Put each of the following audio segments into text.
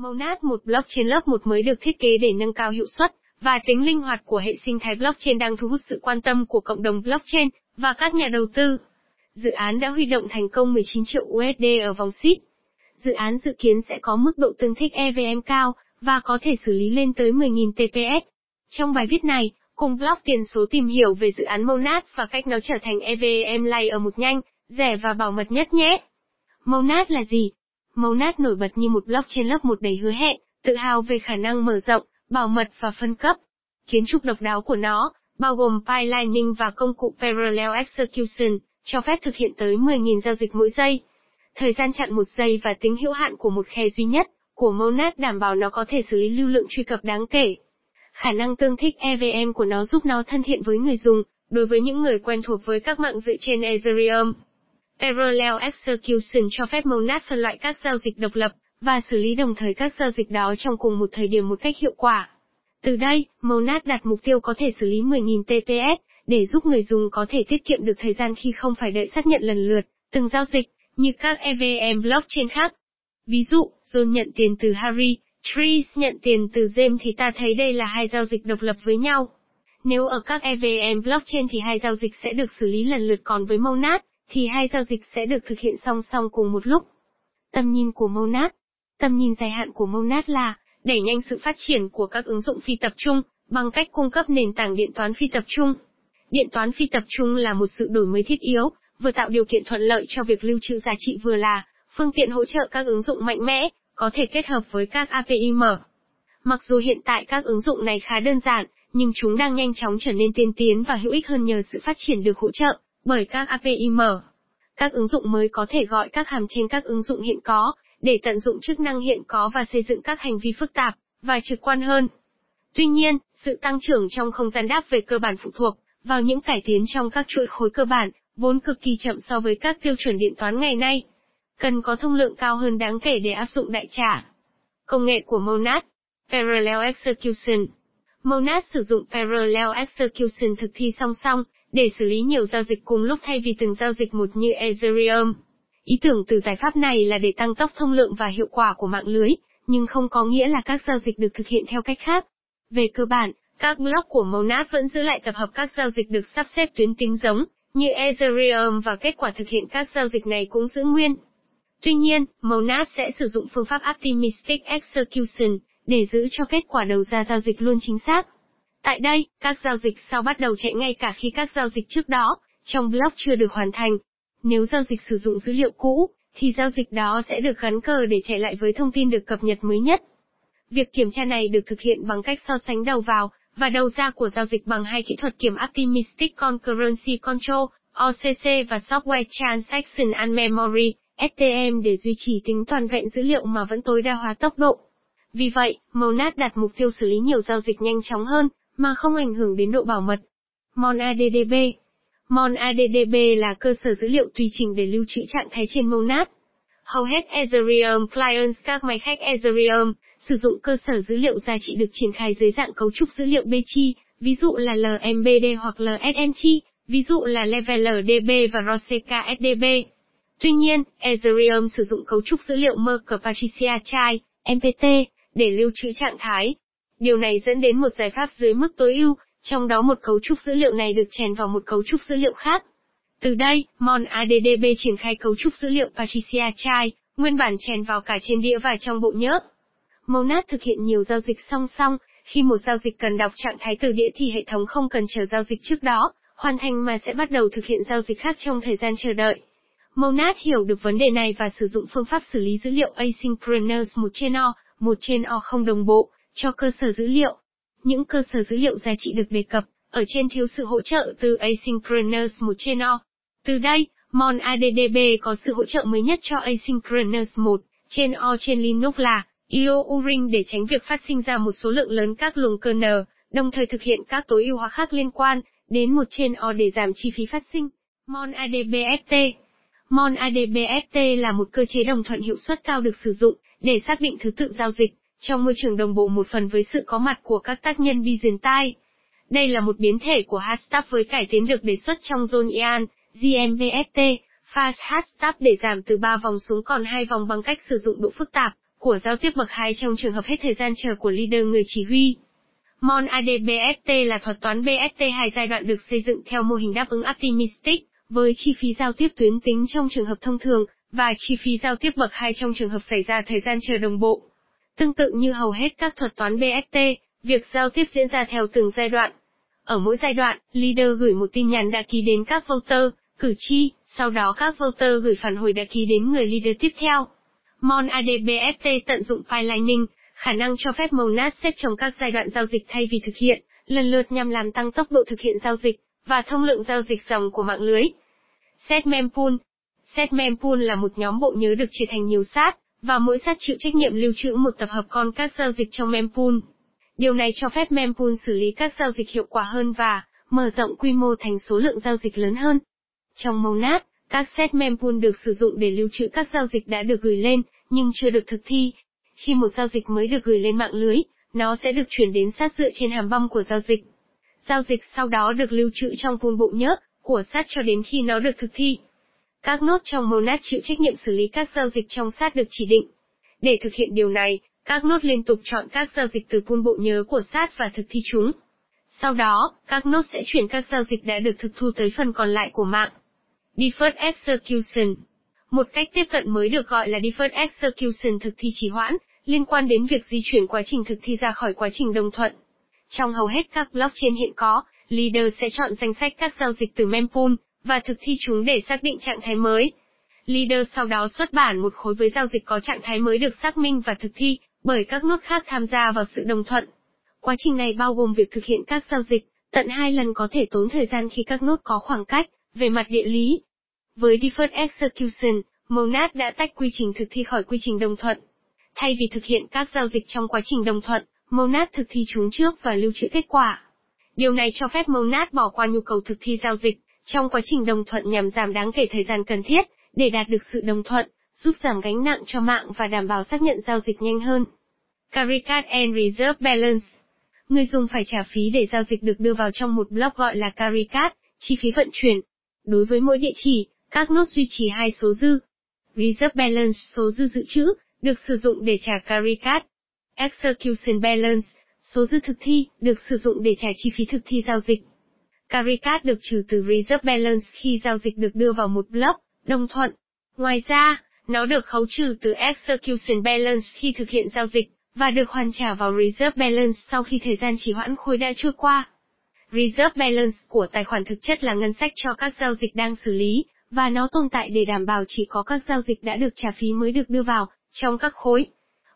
Monad một blockchain lớp một mới được thiết kế để nâng cao hiệu suất và tính linh hoạt của hệ sinh thái blockchain đang thu hút sự quan tâm của cộng đồng blockchain và các nhà đầu tư. Dự án đã huy động thành công 19 triệu USD ở vòng seed. Dự án dự kiến sẽ có mức độ tương thích EVM cao và có thể xử lý lên tới 10.000 TPS. Trong bài viết này, cùng blog tiền số tìm hiểu về dự án Monad và cách nó trở thành EVM layer một nhanh, rẻ và bảo mật nhất nhé. Monad là gì? Monad nổi bật như một blockchain lớp một đầy hứa hẹn, tự hào về khả năng mở rộng, bảo mật và phân cấp. Kiến trúc độc đáo của nó, bao gồm pipelining và công cụ Parallel Execution, cho phép thực hiện tới 10.000 giao dịch mỗi giây. Thời gian chặn một giây và tính hữu hạn của một khe duy nhất của Monad đảm bảo nó có thể xử lý lưu lượng truy cập đáng kể. Khả năng tương thích EVM của nó giúp nó thân thiện với người dùng, đối với những người quen thuộc với các mạng dựa trên Ethereum. Parallel Execution cho phép Monad phân loại các giao dịch độc lập, và xử lý đồng thời các giao dịch đó trong cùng một thời điểm một cách hiệu quả. Từ đây, Monad đặt mục tiêu có thể xử lý 10.000 TPS, để giúp người dùng có thể tiết kiệm được thời gian khi không phải đợi xác nhận lần lượt, từng giao dịch, như các EVM blockchain khác. Ví dụ, John nhận tiền từ Harry, Trees nhận tiền từ James thì ta thấy đây là hai giao dịch độc lập với nhau. Nếu ở các EVM blockchain thì hai giao dịch sẽ được xử lý lần lượt còn với Monad, thì hai giao dịch sẽ được thực hiện song song cùng một lúc. Tầm nhìn của Monad Tầm nhìn dài hạn của Monad là đẩy nhanh sự phát triển của các ứng dụng phi tập trung bằng cách cung cấp nền tảng điện toán phi tập trung. Điện toán phi tập trung là một sự đổi mới thiết yếu, vừa tạo điều kiện thuận lợi cho việc lưu trữ giá trị vừa là phương tiện hỗ trợ các ứng dụng mạnh mẽ, có thể kết hợp với các API mở. Mặc dù hiện tại các ứng dụng này khá đơn giản, nhưng chúng đang nhanh chóng trở nên tiên tiến và hữu ích hơn nhờ sự phát triển được hỗ trợ bởi các API mở. Các ứng dụng mới có thể gọi các hàm trên các ứng dụng hiện có, để tận dụng chức năng hiện có và xây dựng các hành vi phức tạp và trực quan hơn. Tuy nhiên, sự tăng trưởng trong không gian đáp về cơ bản phụ thuộc vào những cải tiến trong các chuỗi khối cơ bản, vốn cực kỳ chậm so với các tiêu chuẩn điện toán ngày nay. Cần có thông lượng cao hơn đáng kể để áp dụng đại trả. Công nghệ của Monad Parallel Execution Monad sử dụng Parallel Execution thực thi song song, để xử lý nhiều giao dịch cùng lúc thay vì từng giao dịch một như Ethereum. Ý tưởng từ giải pháp này là để tăng tốc thông lượng và hiệu quả của mạng lưới, nhưng không có nghĩa là các giao dịch được thực hiện theo cách khác. Về cơ bản, các block của Monad vẫn giữ lại tập hợp các giao dịch được sắp xếp tuyến tính giống, như Ethereum và kết quả thực hiện các giao dịch này cũng giữ nguyên. Tuy nhiên, Monad sẽ sử dụng phương pháp Optimistic Execution, để giữ cho kết quả đầu ra giao dịch luôn chính xác. Tại đây, các giao dịch sau bắt đầu chạy ngay cả khi các giao dịch trước đó, trong block chưa được hoàn thành. Nếu giao dịch sử dụng dữ liệu cũ, thì giao dịch đó sẽ được gắn cờ để chạy lại với thông tin được cập nhật mới nhất. Việc kiểm tra này được thực hiện bằng cách so sánh đầu vào và đầu ra của giao dịch bằng hai kỹ thuật kiểm Optimistic Concurrency Control, OCC và Software Transaction and Memory, STM để duy trì tính toàn vẹn dữ liệu mà vẫn tối đa hóa tốc độ. Vì vậy, Monad đặt mục tiêu xử lý nhiều giao dịch nhanh chóng hơn, mà không ảnh hưởng đến độ bảo mật. Mon ADDB Mon ADDB là cơ sở dữ liệu tùy chỉnh để lưu trữ trạng thái trên Monad. Hầu hết Ethereum clients các máy khách Ethereum sử dụng cơ sở dữ liệu giá trị được triển khai dưới dạng cấu trúc dữ liệu BChi, ví dụ là LMBD hoặc LSMChi, ví dụ là LevelDB và RocksDB. Tuy nhiên, Ethereum sử dụng cấu trúc dữ liệu Merkle Patricia Chai, MPT, để lưu trữ trạng thái. Điều này dẫn đến một giải pháp dưới mức tối ưu, trong đó một cấu trúc dữ liệu này được chèn vào một cấu trúc dữ liệu khác. Từ đây, Mon AddB triển khai cấu trúc dữ liệu Patricia Chai, nguyên bản chèn vào cả trên đĩa và trong bộ nhớ. Monad thực hiện nhiều giao dịch song song, khi một giao dịch cần đọc trạng thái từ đĩa thì hệ thống không cần chờ giao dịch trước đó, hoàn thành mà sẽ bắt đầu thực hiện giao dịch khác trong thời gian chờ đợi. Monad hiểu được vấn đề này và sử dụng phương pháp xử lý dữ liệu asynchronous một trên O, một trên O không đồng bộ, cho cơ sở dữ liệu. Những cơ sở dữ liệu giá trị được đề cập, ở trên thiếu sự hỗ trợ từ asynchronous một trên O. Từ đây, MonADDB có sự hỗ trợ mới nhất cho asynchronous 1 trên O trên Linux là IO Uring để tránh việc phát sinh ra một số lượng lớn các luồng kernel, đồng thời thực hiện các tối ưu hóa khác liên quan đến một trên O để giảm chi phí phát sinh. MonADBFT MonADBFT là một cơ chế đồng thuận hiệu suất cao được sử dụng để xác định thứ tự giao dịch trong môi trường đồng bộ một phần với sự có mặt của các tác nhân Byzantine. Đây là một biến thể của Hastap với cải tiến được đề xuất trong Zone Ian, GMVFT, Fast Hastap để giảm từ 3 vòng xuống còn 2 vòng bằng cách sử dụng độ phức tạp của giao tiếp bậc 2 trong trường hợp hết thời gian chờ của leader người chỉ huy. Mon ADBFT là thuật toán BFT hai giai đoạn được xây dựng theo mô hình đáp ứng optimistic, với chi phí giao tiếp tuyến tính trong trường hợp thông thường, và chi phí giao tiếp bậc 2 trong trường hợp xảy ra thời gian chờ đồng bộ. Tương tự như hầu hết các thuật toán BFT, việc giao tiếp diễn ra theo từng giai đoạn. Ở mỗi giai đoạn, leader gửi một tin nhắn đã ký đến các voter, cử tri, sau đó các voter gửi phản hồi đã ký đến người leader tiếp theo. Mon ADBFT tận dụng pipelining, khả năng cho phép Monad xếp trong các giai đoạn giao dịch thay vì thực hiện, lần lượt nhằm làm tăng tốc độ thực hiện giao dịch, và thông lượng giao dịch dòng của mạng lưới. Set mempool Set mempool là một nhóm bộ nhớ được chia thành nhiều sát, và mỗi sát chịu trách nhiệm lưu trữ một tập hợp con các giao dịch trong mempool. Điều này cho phép mempool xử lý các giao dịch hiệu quả hơn và mở rộng quy mô thành số lượng giao dịch lớn hơn. Trong Monad, các set mempool được sử dụng để lưu trữ các giao dịch đã được gửi lên, nhưng chưa được thực thi. Khi một giao dịch mới được gửi lên mạng lưới, nó sẽ được chuyển đến sát dựa trên hàm băm của giao dịch. Giao dịch sau đó được lưu trữ trong pool bộ nhớ của sát cho đến khi nó được thực thi. Các nốt trong Monad chịu trách nhiệm xử lý các giao dịch trong sát được chỉ định. Để thực hiện điều này, các nốt liên tục chọn các giao dịch từ pool bộ nhớ của sát và thực thi chúng. Sau đó, các nốt sẽ chuyển các giao dịch đã được thực thu tới phần còn lại của mạng. Deferred Execution Một cách tiếp cận mới được gọi là Deferred Execution thực thi trì hoãn, liên quan đến việc di chuyển quá trình thực thi ra khỏi quá trình đồng thuận. Trong hầu hết các blockchain hiện có, leader sẽ chọn danh sách các giao dịch từ mempool, và thực thi chúng để xác định trạng thái mới. Leader sau đó xuất bản một khối với giao dịch có trạng thái mới được xác minh và thực thi, bởi các nốt khác tham gia vào sự đồng thuận. Quá trình này bao gồm việc thực hiện các giao dịch, tận hai lần có thể tốn thời gian khi các nốt có khoảng cách, về mặt địa lý. Với Deferred Execution, Monad đã tách quy trình thực thi khỏi quy trình đồng thuận. Thay vì thực hiện các giao dịch trong quá trình đồng thuận, Monad thực thi chúng trước và lưu trữ kết quả. Điều này cho phép Monad bỏ qua nhu cầu thực thi giao dịch, trong quá trình đồng thuận nhằm giảm đáng kể thời gian cần thiết, để đạt được sự đồng thuận, giúp giảm gánh nặng cho mạng và đảm bảo xác nhận giao dịch nhanh hơn. Carry and Reserve Balance Người dùng phải trả phí để giao dịch được đưa vào trong một block gọi là Carry chi phí vận chuyển. Đối với mỗi địa chỉ, các nốt duy trì hai số dư. Reserve Balance số dư dự trữ, được sử dụng để trả Carry Execution Balance, số dư thực thi, được sử dụng để trả chi phí thực thi giao dịch. Caricat được trừ từ Reserve Balance khi giao dịch được đưa vào một block, đồng thuận. Ngoài ra, nó được khấu trừ từ Execution Balance khi thực hiện giao dịch, và được hoàn trả vào Reserve Balance sau khi thời gian trì hoãn khối đã trôi qua. Reserve Balance của tài khoản thực chất là ngân sách cho các giao dịch đang xử lý, và nó tồn tại để đảm bảo chỉ có các giao dịch đã được trả phí mới được đưa vào, trong các khối.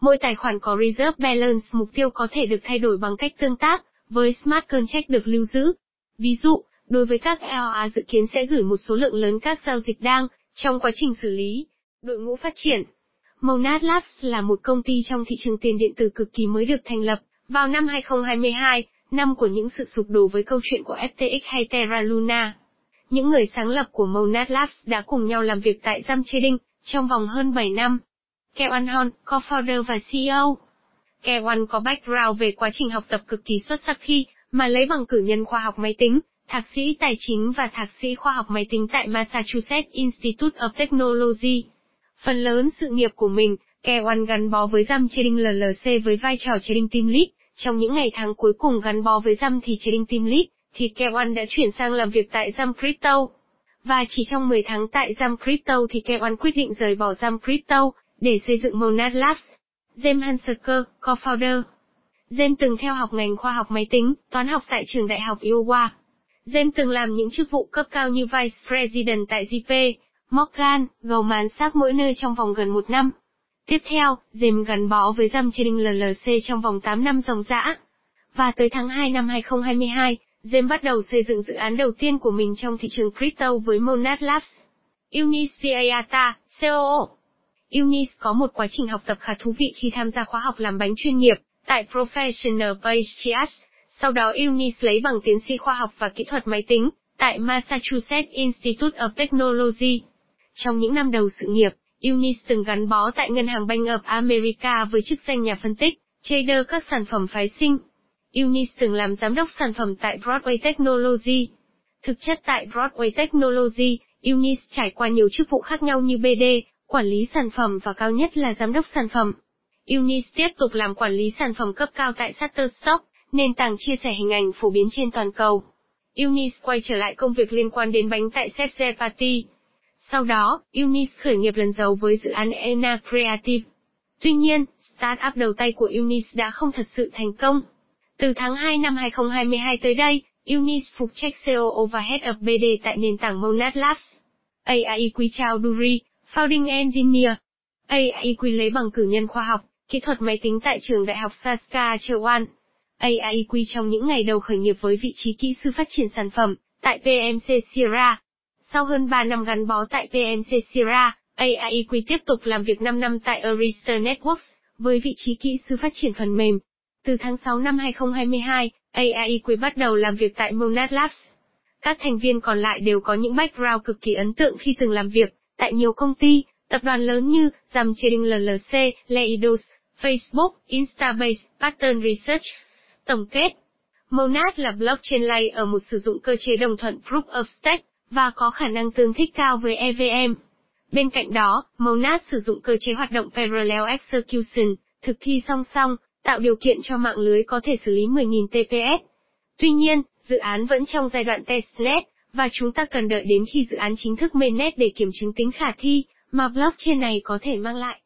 Mỗi tài khoản có Reserve Balance mục tiêu có thể được thay đổi bằng cách tương tác, với Smart Contract được lưu giữ. Ví dụ, đối với các LA dự kiến sẽ gửi một số lượng lớn các giao dịch đang, trong quá trình xử lý. Đội ngũ phát triển Monad Labs là một công ty trong thị trường tiền điện tử cực kỳ mới được thành lập, vào năm 2022, năm của những sự sụp đổ với câu chuyện của FTX hay Terra Luna. Những người sáng lập của Monad Labs đã cùng nhau làm việc tại Jump Trading, trong vòng hơn 7 năm. Kewan Hon, co-founder và CEO. Kewan có background về quá trình học tập cực kỳ xuất sắc khi mà lấy bằng cử nhân khoa học máy tính, thạc sĩ tài chính và thạc sĩ khoa học máy tính tại Massachusetts Institute of Technology. Phần lớn sự nghiệp của mình, Kewan gắn bó với giam Trading LLC với vai trò Trading Team Lead. Trong những ngày tháng cuối cùng gắn bó với giam thì Trading Team Lead, thì Kewan đã chuyển sang làm việc tại giam Crypto. Và chỉ trong 10 tháng tại giam Crypto thì Kewan quyết định rời bỏ giam Crypto, để xây dựng Monad Labs. James Hansaker, co-founder. James từng theo học ngành khoa học máy tính, toán học tại trường đại học Iowa. James từng làm những chức vụ cấp cao như Vice President tại JP, Morgan, Goldman Sachs mỗi nơi trong vòng gần một năm. Tiếp theo, James gắn bó với Jump Trading LLC trong vòng 8 năm ròng rã. Và tới tháng 2 năm 2022, James bắt đầu xây dựng dự án đầu tiên của mình trong thị trường crypto với Monad Labs. Eunice Ayata, COO. Unis có một quá trình học tập khá thú vị khi tham gia khóa học làm bánh chuyên nghiệp, tại Professional Base Sau đó Unis lấy bằng tiến sĩ khoa học và kỹ thuật máy tính, tại Massachusetts Institute of Technology. Trong những năm đầu sự nghiệp, Unis từng gắn bó tại Ngân hàng Bank of America với chức danh nhà phân tích, trader các sản phẩm phái sinh. Unis từng làm giám đốc sản phẩm tại Broadway Technology. Thực chất tại Broadway Technology, Unis trải qua nhiều chức vụ khác nhau như BD, quản lý sản phẩm và cao nhất là giám đốc sản phẩm. Unis tiếp tục làm quản lý sản phẩm cấp cao tại Shutterstock, nền tảng chia sẻ hình ảnh phổ biến trên toàn cầu. Unis quay trở lại công việc liên quan đến bánh tại Chef's Party. Sau đó, Unis khởi nghiệp lần đầu với dự án Ena Creative. Tuy nhiên, startup đầu tay của Unis đã không thật sự thành công. Từ tháng 2 năm 2022 tới đây, Unis phục trách COO và Head of BD tại nền tảng Monad Labs. AI Quy chào Duri, Founding Engineer. AI Quy lấy bằng cử nhân khoa học, kỹ thuật máy tính tại trường đại học Saskatchewan. Chewan, Quý trong những ngày đầu khởi nghiệp với vị trí kỹ sư phát triển sản phẩm, tại PMC Sierra. Sau hơn 3 năm gắn bó tại PMC Sierra, Aiq tiếp tục làm việc 5 năm tại Arista Networks, với vị trí kỹ sư phát triển phần mềm. Từ tháng 6 năm 2022, Aiq bắt đầu làm việc tại Monad Labs. Các thành viên còn lại đều có những background cực kỳ ấn tượng khi từng làm việc tại nhiều công ty, tập đoàn lớn như Jam Trading LLC, Leidos, Facebook, Instabase, Pattern Research. Tổng kết Monad là blockchain layer một sử dụng cơ chế đồng thuận Proof of Stake và có khả năng tương thích cao với EVM. Bên cạnh đó, Monad sử dụng cơ chế hoạt động Parallel Execution, thực thi song song, tạo điều kiện cho mạng lưới có thể xử lý 10.000 TPS. Tuy nhiên, dự án vẫn trong giai đoạn testnet, và chúng ta cần đợi đến khi dự án chính thức mainnet để kiểm chứng tính khả thi, mà blockchain này có thể mang lại.